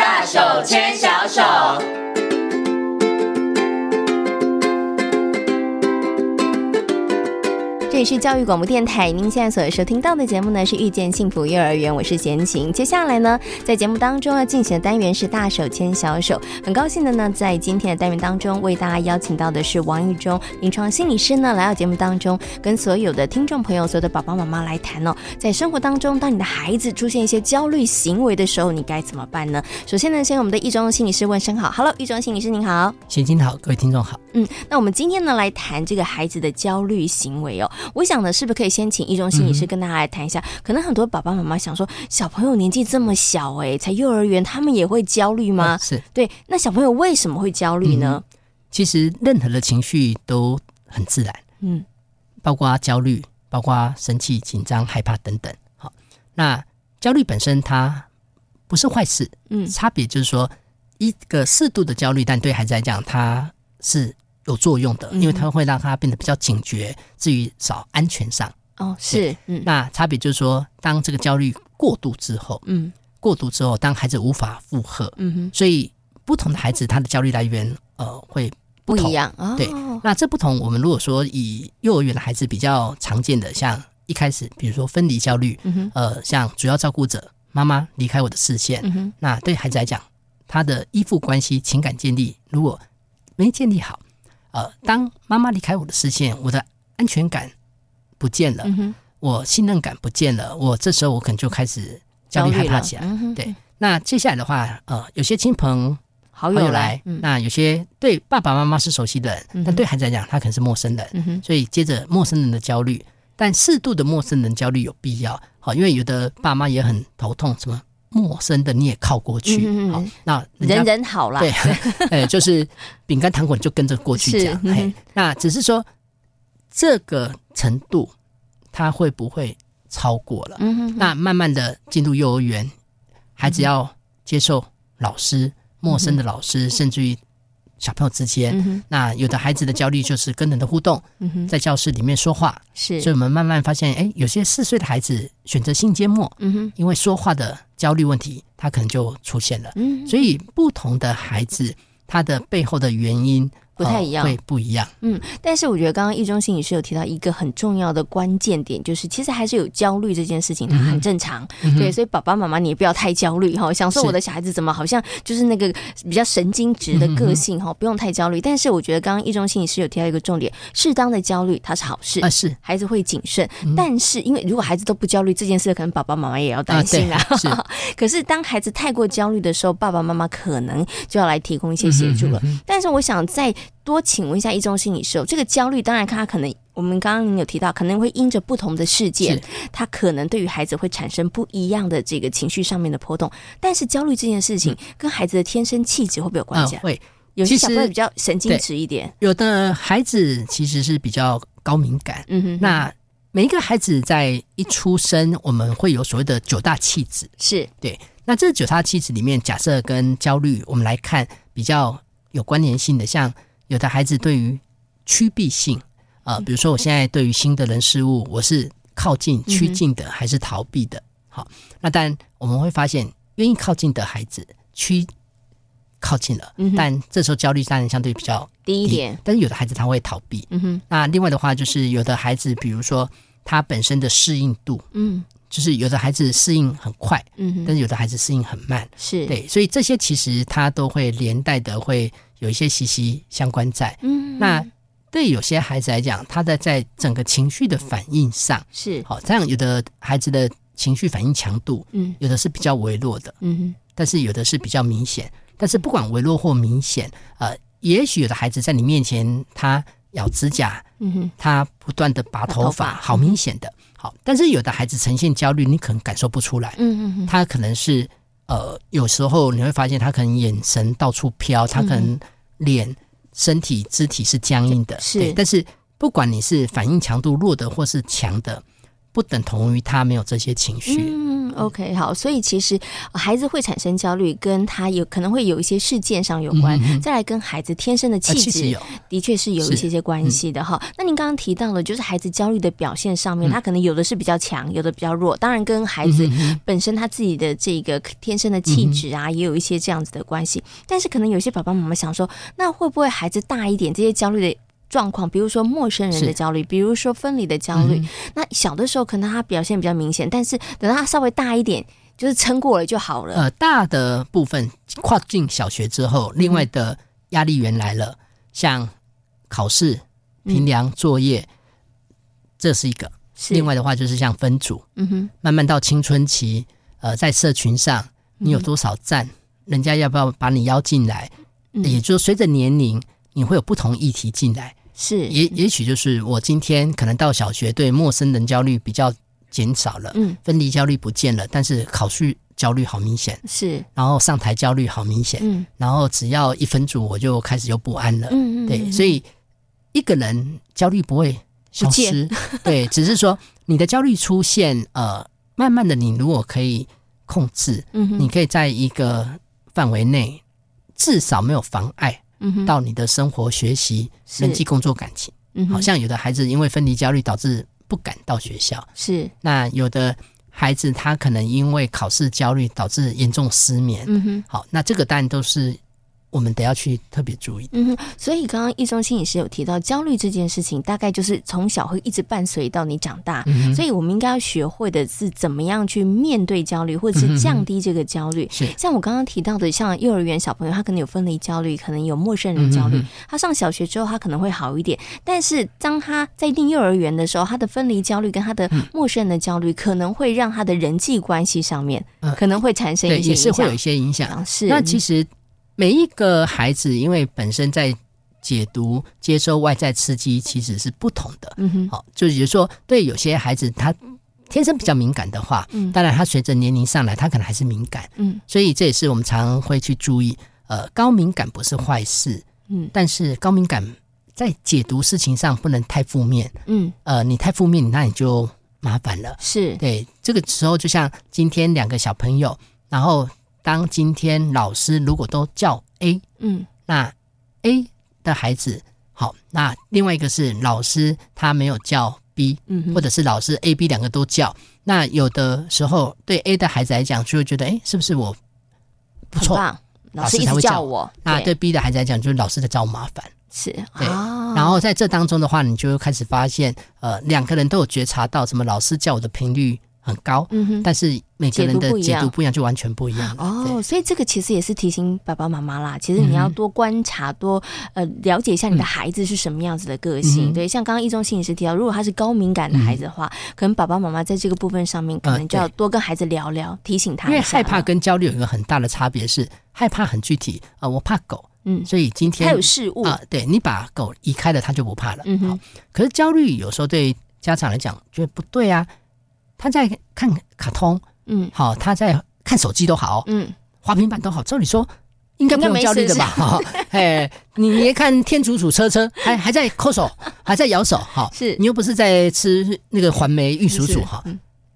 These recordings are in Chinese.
大手牵小手。这里是教育广播电台，您现在所收听到的节目呢是《遇见幸福幼儿园》，我是贤琴。接下来呢，在节目当中要进行的单元是“大手牵小手”。很高兴的呢，在今天的单元当中为大家邀请到的是王玉忠临床心理师呢，来到节目当中，跟所有的听众朋友、所有的爸爸妈妈来谈哦，在生活当中，当你的孩子出现一些焦虑行为的时候，你该怎么办呢？首先呢，先我们的意中心理师问声好，Hello，意中心理师您好，贤琴好，各位听众好。嗯，那我们今天呢来谈这个孩子的焦虑行为哦。我想呢，是不是可以先请一中心理师跟大家来谈一下？嗯、可能很多爸爸妈妈想说，小朋友年纪这么小，哎，才幼儿园，他们也会焦虑吗？嗯、是对。那小朋友为什么会焦虑呢？嗯、其实任何的情绪都很自然，嗯，包括焦虑，包括生气、紧张、害怕等等。好，那焦虑本身它不是坏事，嗯，差别就是说一个适度的焦虑，但对孩子来讲，它是。有作用的，因为它会让他变得比较警觉，至于找安全上。哦，是，嗯，那差别就是说，当这个焦虑过度之后，嗯，过度之后，当孩子无法负荷，嗯哼，所以不同的孩子他的焦虑来源呃会不，不一样，哦，对，那这不同，我们如果说以幼儿园的孩子比较常见的，像一开始比如说分离焦虑，嗯哼，呃，像主要照顾者妈妈离开我的视线，嗯哼，那对孩子来讲，他的依附关系情感建立如果没建立好。呃，当妈妈离开我的视线，我的安全感不见了，嗯、我信任感不见了，我这时候我可能就开始焦虑害怕起来。嗯、对，那接下来的话，呃，有些亲朋好友来，嗯、那有些对爸爸妈妈是熟悉的但对孩子来讲，他可能是陌生人，所以接着陌生人的焦虑，但适度的陌生人焦虑有必要，好，因为有的爸妈也很头痛，什么？陌生的你也靠过去，嗯、好，那人，人人好啦，对，呃，就是饼干糖果你就跟着过去讲，嘿，那只是说这个程度他会不会超过了？嗯哼，那慢慢的进入幼儿园，孩子要接受老师、陌生的老师，甚至于。小朋友之间，嗯、那有的孩子的焦虑就是跟人的互动，嗯、在教室里面说话，是，所以我们慢慢发现，哎，有些四岁的孩子选择性缄默，嗯，因为说话的焦虑问题，他可能就出现了，嗯，所以不同的孩子，他的背后的原因。不太一样，会不一样。嗯，但是我觉得刚刚易中心理师有提到一个很重要的关键点，就是其实还是有焦虑这件事情，它很正常。嗯、对，所以爸爸妈妈你也不要太焦虑哈。想说我的小孩子怎么好像就是那个比较神经质的个性哈，不用太焦虑。但是我觉得刚刚易中心理师有提到一个重点，适当的焦虑它是好事啊，是孩子会谨慎。嗯、但是因为如果孩子都不焦虑这件事，可能爸爸妈妈也要担心啦。啊、是。可是当孩子太过焦虑的时候，爸爸妈妈可能就要来提供一些协助了。但是我想在多请问一下一中心理师，这个焦虑当然看他可能，我们刚刚您有提到，可能会因着不同的事件，他可能对于孩子会产生不一样的这个情绪上面的波动。但是焦虑这件事情跟孩子的天生气质会不会有关系？啊？会，有些小朋友比较神经质一点，有的孩子其实是比较高敏感。嗯哼，哼，那每一个孩子在一出生，我们会有所谓的九大气质，是对。那这九大气质里面，假设跟焦虑，我们来看比较有关联性的，像。有的孩子对于趋避性，呃，比如说我现在对于新的人事物，我是靠近趋近的还是逃避的？好，那但我们会发现，愿意靠近的孩子趋靠近了，但这时候焦虑当然相对比较低一点。但是有的孩子他会逃避，嗯哼。那另外的话就是有的孩子，比如说他本身的适应度，嗯，就是有的孩子适应很快，嗯哼，但是有的孩子适应很慢，是对，所以这些其实他都会连带的会。有一些息息相关在，嗯，那对有些孩子来讲，他的在整个情绪的反应上是。好，这样有的孩子的情绪反应强度，嗯，有的是比较微弱的，嗯哼，但是有的是比较明显，但是不管微弱或明显，呃，也许有的孩子在你面前他咬指甲，嗯哼，他不断的拔头发，好明显的，好，但是有的孩子呈现焦虑，你可能感受不出来，嗯嗯，他可能是呃，有时候你会发现他可能眼神到处飘，他可能。脸、身体、肢体是僵硬的，是。但是不管你是反应强度弱的或是强的，不等同于他没有这些情绪。嗯，，OK，好，所以其实孩子会产生焦虑，跟他有可能会有一些事件上有关，嗯、再来跟孩子天生的气质，的确是有一些些关系的哈、嗯。那您刚刚提到了，就是孩子焦虑的表现上面，他可能有的是比较强，有的比较弱，当然跟孩子本身他自己的这个天生的气质啊，也有一些这样子的关系。但是可能有些爸爸妈妈想说，那会不会孩子大一点，这些焦虑的状况，比如说陌生人的焦虑，比如说分离的焦虑、嗯，那小的时候可能他表现比较明显，但是等到他稍微大一点，就是撑过了就好了。呃，大的部分跨进小学之后，另外的压力源来了，嗯、像考试、评量、作业、嗯，这是一个是。另外的话就是像分组，嗯哼，慢慢到青春期，呃，在社群上你有多少赞、嗯，人家要不要把你邀进来？嗯、也就是随着年龄，你会有不同议题进来。是，也也许就是我今天可能到小学，对陌生人焦虑比较减少了，嗯，分离焦虑不见了，但是考试焦虑好明显，是，然后上台焦虑好明显，嗯，然后只要一分组我就开始就不安了，嗯嗯，对，所以一个人焦虑不会消失，对，只是说你的焦虑出现，呃，慢慢的你如果可以控制，嗯，你可以在一个范围内，至少没有妨碍。到你的生活、学习、人际、工作、感情，嗯，好像有的孩子因为分离焦虑导致不敢到学校，是。那有的孩子他可能因为考试焦虑导致严重失眠，嗯哼。好，那这个当然都是。我们得要去特别注意。嗯哼，所以刚刚易中心也是有提到焦虑这件事情，大概就是从小会一直伴随到你长大。嗯，所以我们应该要学会的是怎么样去面对焦虑，或者是降低这个焦虑。是、嗯、像我刚刚提到的，像幼儿园小朋友，他可能有分离焦虑，可能有陌生人焦虑。嗯、他上小学之后，他可能会好一点。但是当他在进幼儿园的时候，他的分离焦虑跟他的陌生人的焦虑，可能会让他的人际关系上面可能会产生一些影响，也是会有一些影响。是，那其实。每一个孩子，因为本身在解读、接收外在刺激，其实是不同的。嗯哼，好，就是说，对有些孩子，他天生比较敏感的话，嗯，当然他随着年龄上来，他可能还是敏感。嗯，所以这也是我们常会去注意。呃，高敏感不是坏事，嗯，但是高敏感在解读事情上不能太负面。嗯，呃，你太负面，那你就麻烦了。是对，这个时候就像今天两个小朋友，然后。当今天老师如果都叫 A，嗯，那 A 的孩子好，那另外一个是老师他没有叫 B，嗯，或者是老师 A、B 两个都叫，那有的时候对 A 的孩子来讲就会觉得，哎，是不是我不错，老师才会叫我？那对。B 的孩子来讲，就是老师在找我麻烦，是对。然后在这当中的话，你就会开始发现，呃，两个人都有觉察到，什么老师叫我的频率很高，但是每个人的解读不一样，就完全不一样哦。所以这个其实也是提醒爸爸妈妈啦，其实你要多观察，嗯、多呃了解一下你的孩子是什么样子的个性。嗯、对，像刚刚一中心理师提到，如果他是高敏感的孩子的话，嗯、可能爸爸妈妈在这个部分上面，可能就要多跟孩子聊聊，呃、提醒他。因为害怕跟焦虑有一个很大的差别是，害怕很具体啊、呃，我怕狗，嗯，所以今天他有事物啊、呃，对你把狗移开了，他就不怕了。嗯好。可是焦虑有时候对家长来讲觉得不对啊。他在看卡通，嗯，好，他在看手机都好，嗯，滑平板都好。照理说应该不用焦虑的吧？哈，哎，你别看天竺鼠车车还还在抠手，还在咬手，哈，是你又不是在吃那个环梅玉蜀黍哈。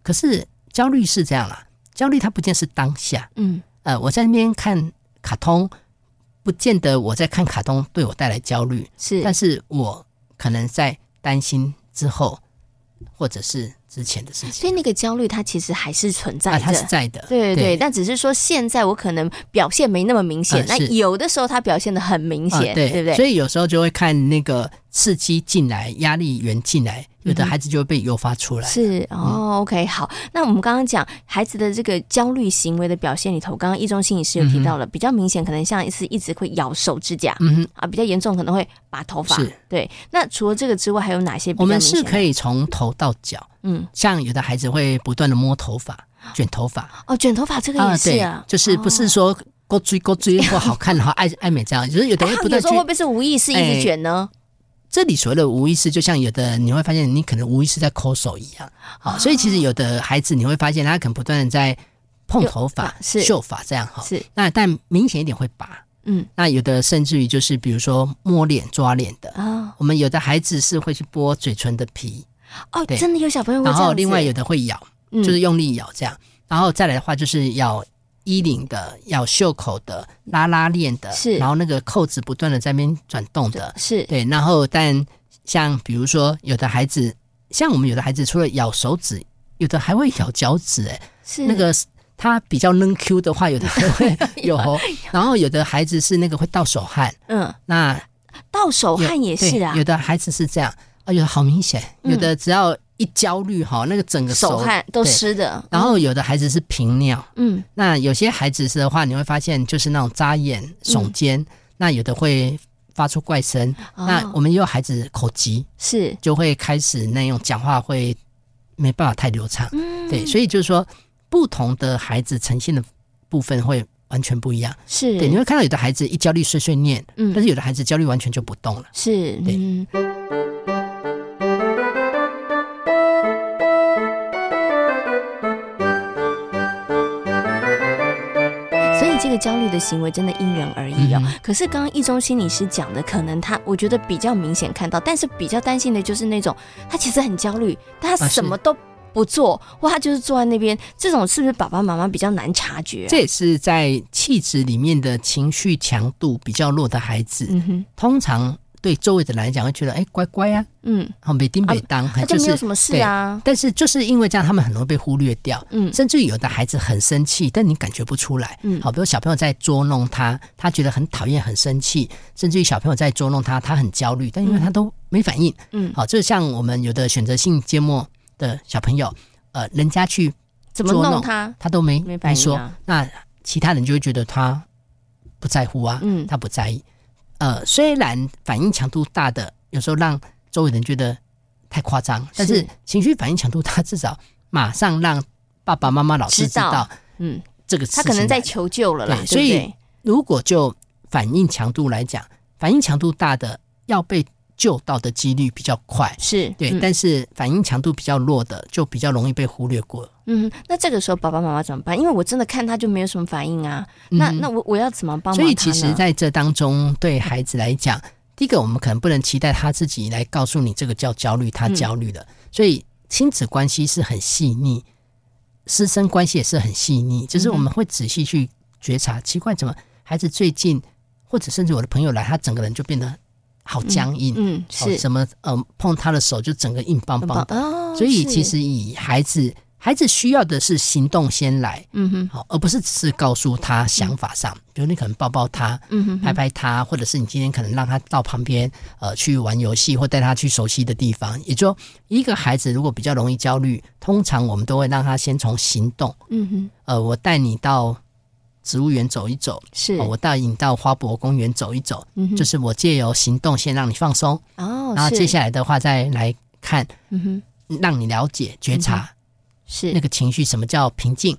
可是焦虑是这样啦，焦虑它不见是当下，嗯，呃，我在那边看卡通，不见得我在看卡通对我带来焦虑，是，但是我可能在担心之后，或者是。之前的事情，所以那个焦虑它其实还是存在的，它是在的，对对对。但只是说现在我可能表现没那么明显，那有的时候它表现的很明显，对对不对？所以有时候就会看那个刺激进来，压力源进来。有的孩子就会被诱发出来。是哦，OK，好。那我们刚刚讲孩子的这个焦虑行为的表现里头，刚刚易中心理师有提到了，比较明显可能像是一直会咬手指甲，嗯哼，啊，比较严重可能会拔头发。是，对。那除了这个之外，还有哪些？我们是可以从头到脚，嗯，像有的孩子会不断的摸头发、卷头发。哦，卷头发这个也是啊，就是不是说勾追勾追或好看好爱 爱美这样，就是有的会不断。有时候会不会是无意识一直卷呢？这里所谓的无意识，就像有的你会发现，你可能无意识在抠手一样。好，所以其实有的孩子你会发现，他可能不断的在碰头发、秀发这样哈。是，那但明显一点会拔。嗯，那有的甚至于就是比如说摸脸、抓脸的。啊，我们有的孩子是会去剥嘴唇的皮。哦，真的有小朋友会。然后另外有的会咬，就是用力咬这样。然后再来的话就是要衣领的，咬袖口的，拉拉链的，是，然后那个扣子不断的在那边转动的，是。对。然后但像比如说有的孩子，像我们有的孩子除了咬手指，有的还会咬脚趾，哎，是。那个他比较嫩 Q 的话，有的还会 有。然后有的孩子是那个会到手汗，嗯，那到手汗也是啊，有的孩子是这样啊，有的好明显，有的只要。一焦虑哈，那个整个手，手汗都湿的。然后有的孩子是频尿，嗯，那有些孩子是的话，你会发现就是那种眨眼、耸肩，嗯、那有的会发出怪声。哦、那我们也有孩子口急，是就会开始那种讲话会没办法太流畅。嗯，对，所以就是说，不同的孩子呈现的部分会完全不一样。是对，你会看到有的孩子一焦虑碎碎念，嗯，但是有的孩子焦虑完全就不动了。是，对。嗯的行为真的因人而异哦。嗯、可是刚刚一中心理师讲的，可能他我觉得比较明显看到，但是比较担心的就是那种他其实很焦虑，但他什么都不做，啊、或他就是坐在那边，这种是不是爸爸妈妈比较难察觉、啊？这也是在气质里面的情绪强度比较弱的孩子，通常。对周围的人来讲，会觉得哎，乖乖啊，嗯，好，每丁每当，他就没有什么事啊。但是就是因为这样，他们很容易被忽略掉，嗯，甚至有的孩子很生气，但你感觉不出来，嗯，好，比如小朋友在捉弄他，他觉得很讨厌、很生气，甚至于小朋友在捉弄他，他很焦虑，但因为他都没反应，嗯，好，就像我们有的选择性缄默的小朋友，呃，人家去怎么弄他，他都没没说，那其他人就会觉得他不在乎啊，嗯，他不在意。呃，虽然反应强度大的有时候让周围人觉得太夸张，但是情绪反应强度大，至少马上让爸爸妈妈、老师知道，嗯，这个他可能在求救了啦。对，所以如果就反应强度来讲，反应强度大的要被救到的几率比较快，是对，但是反应强度比较弱的就比较容易被忽略过。嗯，那这个时候爸爸妈妈怎么办？因为我真的看他就没有什么反应啊。嗯、那那我我要怎么帮忙？所以其实在这当中，对孩子来讲，第一个我们可能不能期待他自己来告诉你这个叫焦虑，他焦虑了。嗯、所以亲子关系是很细腻，师生关系也是很细腻，就是我们会仔细去觉察，奇怪怎么孩子最近，或者甚至我的朋友来，他整个人就变得好僵硬，嗯，嗯，是什么呃碰他的手就整个硬邦邦的。哦、所以其实以孩子。孩子需要的是行动先来，嗯哼，好，而不是只是告诉他想法上，嗯、比如你可能抱抱他，嗯哼，拍拍他，或者是你今天可能让他到旁边，呃，去玩游戏或带他去熟悉的地方。也就，一个孩子如果比较容易焦虑，通常我们都会让他先从行动，嗯哼，呃，我带你到植物园走一走，是，呃、我带你到花博公园走一走，嗯，就是我借由行动先让你放松，哦，然后接下来的话再来看，嗯哼，让你了解觉察。是。那个情绪，什么叫平静？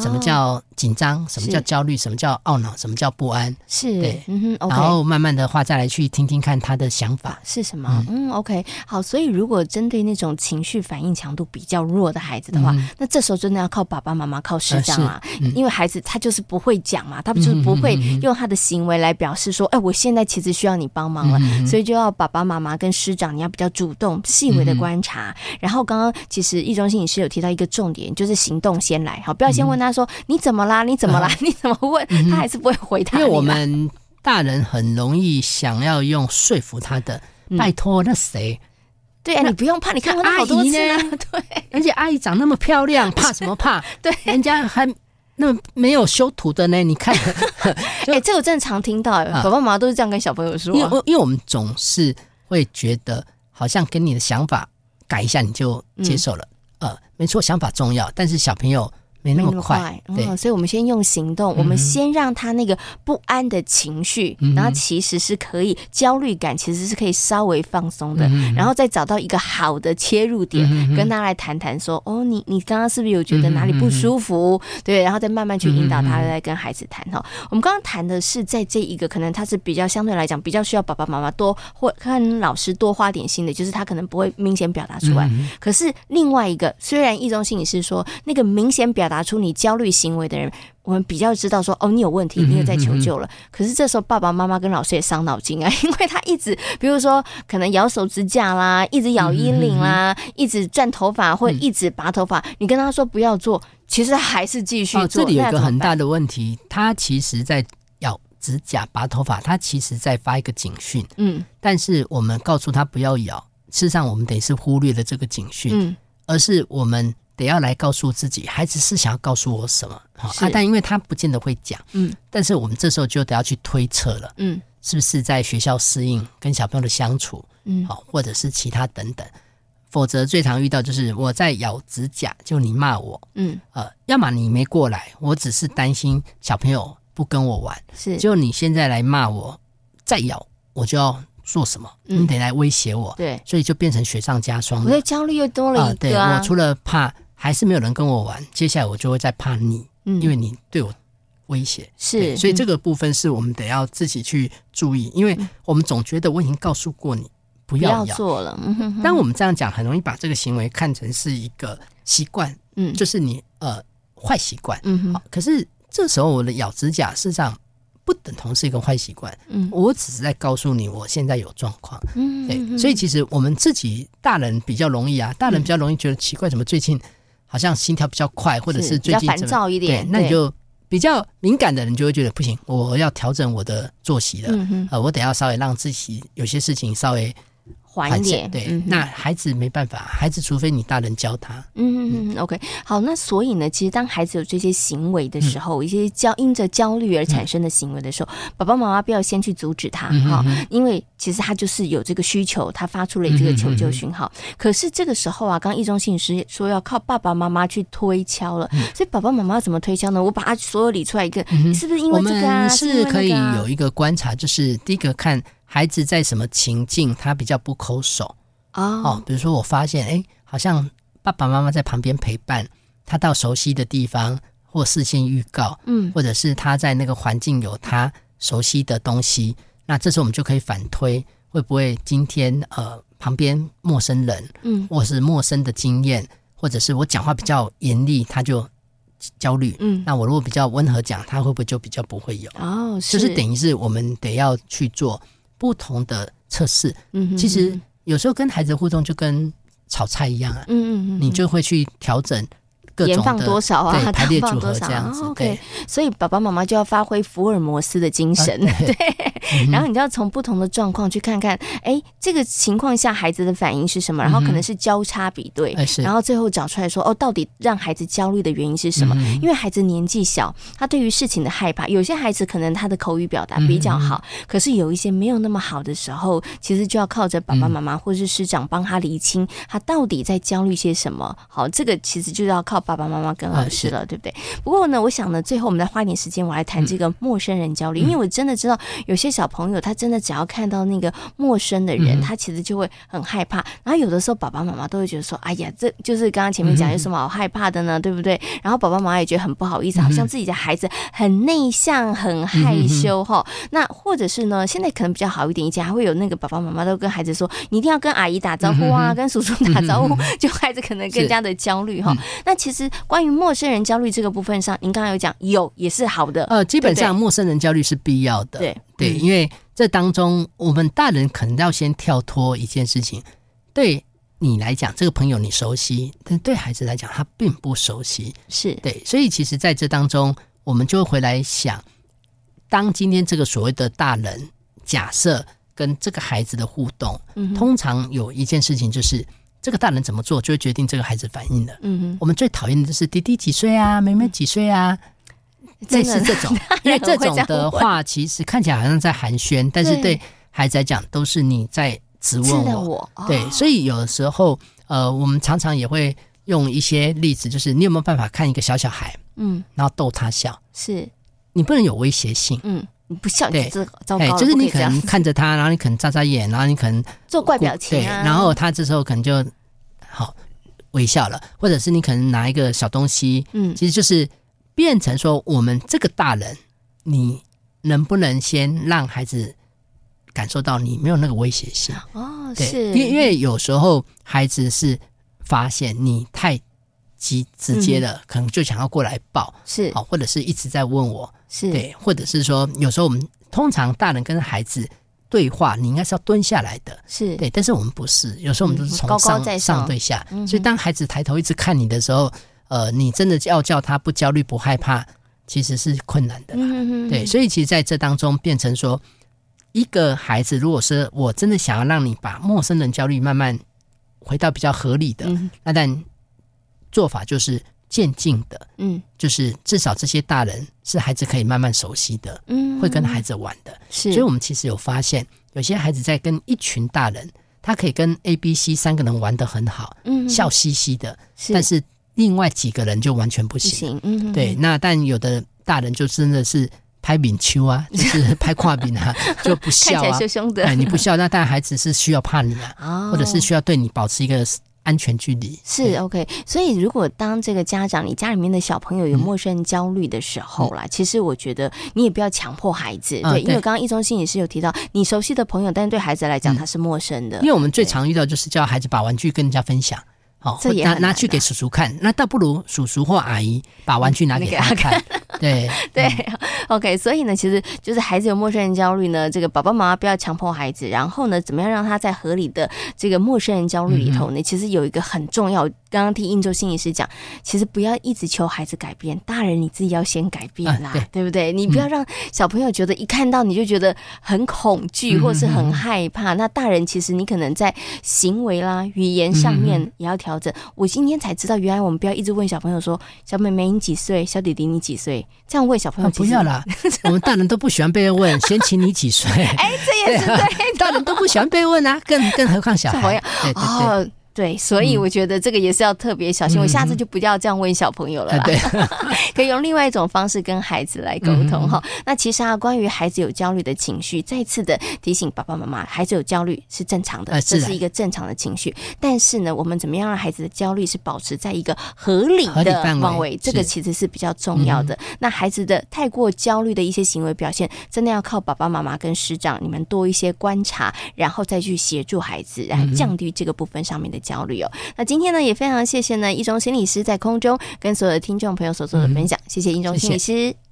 什么叫紧张？什么叫焦虑？什么叫懊恼？什么叫不安？是对，嗯哼，然后慢慢的话，再来去听听看他的想法是什么。嗯，OK，好。所以如果针对那种情绪反应强度比较弱的孩子的话，那这时候真的要靠爸爸妈妈、靠师长啊，因为孩子他就是不会讲嘛，他就是不会用他的行为来表示说，哎，我现在其实需要你帮忙了，所以就要爸爸妈妈跟师长，你要比较主动、细微的观察。然后刚刚其实易中心理师有提到一个重点，就是行动先来，好，不要先问。他说：“你怎么啦？你怎么啦？你怎么问？他还是不会回答。因为我们大人很容易想要用说服他的，拜托那谁？对啊，你不用怕，你看过阿姨呢？对，而且阿姨长那么漂亮，怕什么怕？对，人家还那么没有修图的呢。你看，哎，这个真的常听到，爸爸妈妈都是这样跟小朋友说。因为，因为我们总是会觉得，好像跟你的想法改一下，你就接受了。呃，没错，想法重要，但是小朋友。”没那么快，对、嗯，所以我们先用行动，嗯、我们先让他那个不安的情绪，嗯、然后其实是可以焦虑感，其实是可以稍微放松的，嗯、然后再找到一个好的切入点，嗯、跟他来谈谈说，哦，你你刚刚是不是有觉得哪里不舒服？嗯、对，然后再慢慢去引导他，来跟孩子谈哈。嗯、我们刚刚谈的是在这一个可能他是比较相对来讲比较需要爸爸妈妈多或看老师多花点心的，就是他可能不会明显表达出来。嗯、可是另外一个，虽然易中心也是说那个明显表。打出你焦虑行为的人，我们比较知道说，哦，你有问题，你也在求救了。可是这时候爸爸妈妈跟老师也伤脑筋啊，因为他一直，比如说可能咬手指甲啦，一直咬衣领啦，一直转头发或者一直拔头发，你跟他说不要做。其实还是继续做。哦，这里有一个很大的问题，他其实在咬指甲、拔头发，他其实在发一个警讯。嗯，但是我们告诉他不要咬，事实上我们等于是忽略了这个警讯。嗯，而是我们得要来告诉自己，孩子是想要告诉我什么？好啊，但因为他不见得会讲。嗯，但是我们这时候就得要去推测了。嗯，是不是在学校适应跟小朋友的相处？嗯，好，或者是其他等等。否则最常遇到就是我在咬指甲，就你骂我，嗯，呃，要么你没过来，我只是担心小朋友不跟我玩，是，就你现在来骂我，再咬我就要做什么，嗯、你得来威胁我，对，所以就变成雪上加霜了，我的焦虑又多了一个、啊呃，对，我除了怕还是没有人跟我玩，接下来我就会再怕你，嗯，因为你对我威胁，是，所以这个部分是我们得要自己去注意，因为我们总觉得我已经告诉过你。不要，要做了。嗯哼我们这样讲，很容易把这个行为看成是一个习惯，嗯，就是你呃坏习惯，嗯哼。好，可是这时候我的咬指甲，事实上不等同是一个坏习惯，嗯，我只是在告诉你我现在有状况，嗯，对。所以其实我们自己大人比较容易啊，大人比较容易觉得奇怪，怎么最近好像心跳比较快，或者是最近烦躁一点，对，那你就比较敏感的人就会觉得不行，我要调整我的作息了，嗯哼。呃，我得要稍微让自己有些事情稍微。缓一点，对，嗯、那孩子没办法，孩子除非你大人教他。嗯嗯嗯，OK，好，那所以呢，其实当孩子有这些行为的时候，嗯、一些焦因着焦虑而产生的行为的时候，嗯、爸爸妈妈不要先去阻止他哈、因为其实他就是有这个需求，他发出了这个求救讯号。嗯、可是这个时候啊，刚刚亦中心理师说要靠爸爸妈妈去推敲了，嗯、所以爸爸妈妈要怎么推敲呢？我把他所有理出来一个，嗯、是不是因为这个啊？是可以有一个观察，就是第一个看。孩子在什么情境，他比较不抠手。哦，哦，比如说我发现，哎，好像爸爸妈妈在旁边陪伴他到熟悉的地方，或事先预告，嗯，或者是他在那个环境有他熟悉的东西，那这时候我们就可以反推，会不会今天呃旁边陌生人，嗯，或是陌生的经验，或者是我讲话比较严厉，他就焦虑，嗯，那我如果比较温和讲，他会不会就比较不会有？哦，是，就是等于是我们得要去做。不同的测试，嗯其实有时候跟孩子互动就跟炒菜一样啊，嗯嗯嗯，你就会去调整。盐放多少啊？排列组合这样子。OK，所以爸爸妈妈就要发挥福尔摩斯的精神，对。然后你就要从不同的状况去看看，哎，这个情况下孩子的反应是什么？然后可能是交叉比对，然后最后找出来说，哦，到底让孩子焦虑的原因是什么？因为孩子年纪小，他对于事情的害怕，有些孩子可能他的口语表达比较好，可是有一些没有那么好的时候，其实就要靠着爸爸妈妈或是师长帮他厘清他到底在焦虑些什么。好，这个其实就要靠。爸爸妈妈跟老师了，对不对？不过呢，我想呢，最后我们再花一点时间，我来谈这个陌生人焦虑，因为我真的知道有些小朋友，他真的只要看到那个陌生的人，他其实就会很害怕。然后有的时候，爸爸妈妈都会觉得说：“哎呀，这就是刚刚前面讲有什么好害怕的呢？对不对？”然后爸爸妈妈也觉得很不好意思，好像自己的孩子很内向、很害羞哈。那或者是呢，现在可能比较好一点，以前还会有那个爸爸妈妈都跟孩子说：“你一定要跟阿姨打招呼啊，跟叔叔打招呼。” 就孩子可能更加的焦虑哈。那其实。关于陌生人焦虑这个部分上，您刚刚有讲有也是好的，呃，基本上陌生人焦虑是必要的，对。对，因为这当中我们大人可能要先跳脱一件事情，对你来讲这个朋友你熟悉，但对孩子来讲他并不熟悉，是。对，所以其实在这当中，我们就会回来想，当今天这个所谓的大人假设跟这个孩子的互动，嗯，通常有一件事情就是。这个大人怎么做，就会决定这个孩子反应的。嗯哼，我们最讨厌的就是弟弟几岁啊，妹妹几岁啊，类似这种，因为这种的话，其实看起来好像在寒暄，但是对。孩子来讲，都是你在质问我。对，所以有的时候，呃，我们常常也会用一些例子，就是你有没有办法看一个小小孩，嗯，然后逗他笑，是。你不能有威胁性，嗯。你不笑，对，糟糕，就是你可能看着他，然后你可能眨眨眼，然后你可能做怪表情，啊，然后他这时候可能就好微笑了，或者是你可能拿一个小东西，嗯，其实就是变成说，我们这个大人，你能不能先让孩子感受到你没有那个威胁性？哦，对，是，因为因为有时候孩子是发现你太急直接的，嗯、可能就想要过来抱，是，好，或者是一直在问我。是。对，或者是说，有时候我们通常大人跟孩子对话，你应该是要蹲下来的，是。对，但是我们不是，有时候我们都是从上、嗯、高高在上，上对下，嗯、所以当孩子抬头一直看你的时候，呃，你真的要叫他不焦虑不害怕，其实是困难的。啦嗯对，所以其实在这当中变成说，一个孩子如果是我真的想要让你把陌生人焦虑慢慢回到比较合理的，嗯、那但做法就是。渐进的，嗯，就是至少这些大人是孩子可以慢慢熟悉的，嗯，会跟孩子玩的，是。所以我们其实有发现，有些孩子在跟一群大人，他可以跟 A、B、C 三个人玩的很好，嗯，笑嘻嘻的，是。但是另外几个人就完全不行，不行，嗯，对。那但有的大人就真的是拍饼秋啊，就是拍跨饼啊，就不笑啊，凶凶的，哎，你不笑，那但孩子是需要怕你啊，哦，或者是需要对你保持一个。安全距离。是 OK，所以如果当这个家长，你家里面的小朋友有陌生人焦虑的时候啦，嗯、其实我觉得你也不要强迫孩子，嗯、对，因为刚刚易中心也是有提到，你熟悉的朋友，但是对孩子来讲他是陌生的。因为我们最常遇到就是叫孩子把玩具跟人家分享。哦，拿拿去给叔叔看，那倒不如叔叔或阿姨把玩具拿给他看。嗯、对对、嗯、，OK。所以呢，其实就是孩子有陌生人焦虑呢，这个爸爸妈妈不要强迫孩子，然后呢，怎么样让他在合理的这个陌生人焦虑里头呢？嗯、其实有一个很重要，刚刚听英州心理师讲，其实不要一直求孩子改变，大人你自己要先改变啦，啊、对，对不对？你不要让小朋友觉得一看到你就觉得很恐惧或是很害怕。嗯、那大人其实你可能在行为啦、语言上面也要调。调整，我今天才知道，原来我们不要一直问小朋友说：“小妹妹你几岁？小弟弟你几岁？”这样问小朋友、啊、不要啦，我们大人都不喜欢被问，先请你几岁？哎，这也是对的，大人都不喜欢被问啊，更更何况小孩？对对对。哦对，所以我觉得这个也是要特别小心。嗯、我下次就不要这样问小朋友了啦。对，可以用另外一种方式跟孩子来沟通哈。嗯、那其实啊，关于孩子有焦虑的情绪，再次的提醒爸爸妈妈，孩子有焦虑是正常的，呃、是这是一个正常的情绪。但是呢，我们怎么样让孩子的焦虑是保持在一个合理的范围？这个其实是比较重要的。嗯、那孩子的太过焦虑的一些行为表现，真的要靠爸爸妈妈跟师长你们多一些观察，然后再去协助孩子，来降低这个部分上面的。焦虑哦，那今天呢也非常谢谢呢，一中心理师在空中跟所有的听众朋友所做的分享，嗯、谢谢一中心理师。谢谢。